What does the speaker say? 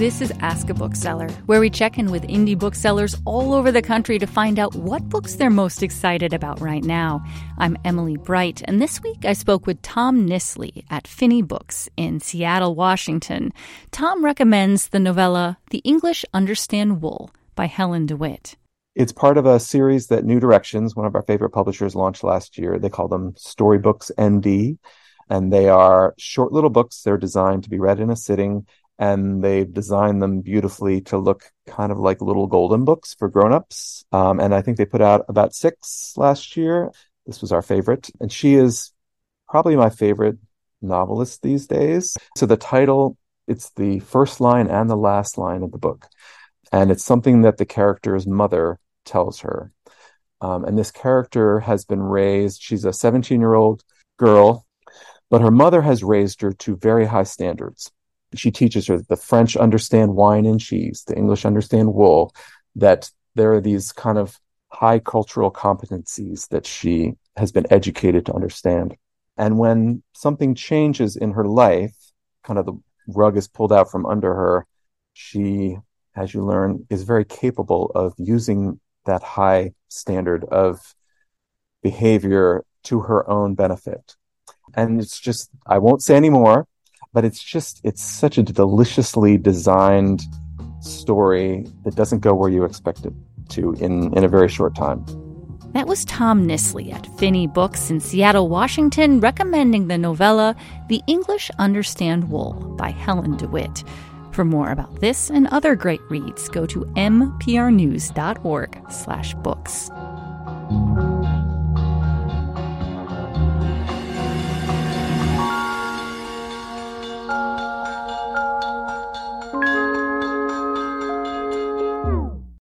This is Ask a Bookseller, where we check in with indie booksellers all over the country to find out what books they're most excited about right now. I'm Emily Bright, and this week I spoke with Tom Nissley at Phinney Books in Seattle, Washington. Tom recommends the novella The English Understand Wool by Helen DeWitt. It's part of a series that New Directions, one of our favorite publishers, launched last year. They call them Storybooks ND, and they are short little books. They're designed to be read in a sitting and they've designed them beautifully to look kind of like little golden books for grown-ups. Um, and I think they put out about six last year. This was our favorite, and she is probably my favorite novelist these days. So the title, it's the first line and the last line of the book, and it's something that the character's mother tells her. Um, and this character has been raised. She's a 17 year old girl, but her mother has raised her to very high standards she teaches her that the French understand wine and cheese, the English understand wool, that there are these kind of high cultural competencies that she has been educated to understand. And when something changes in her life, kind of the rug is pulled out from under her, she, as you learn, is very capable of using that high standard of behavior to her own benefit. And it's just, I won't say any more but it's just it's such a deliciously designed story that doesn't go where you expect it to in in a very short time. That was Tom Nissley at Phinney Books in Seattle, Washington, recommending the novella The English Understand Wool by Helen DeWitt. For more about this and other great reads, go to mprnews.org/books.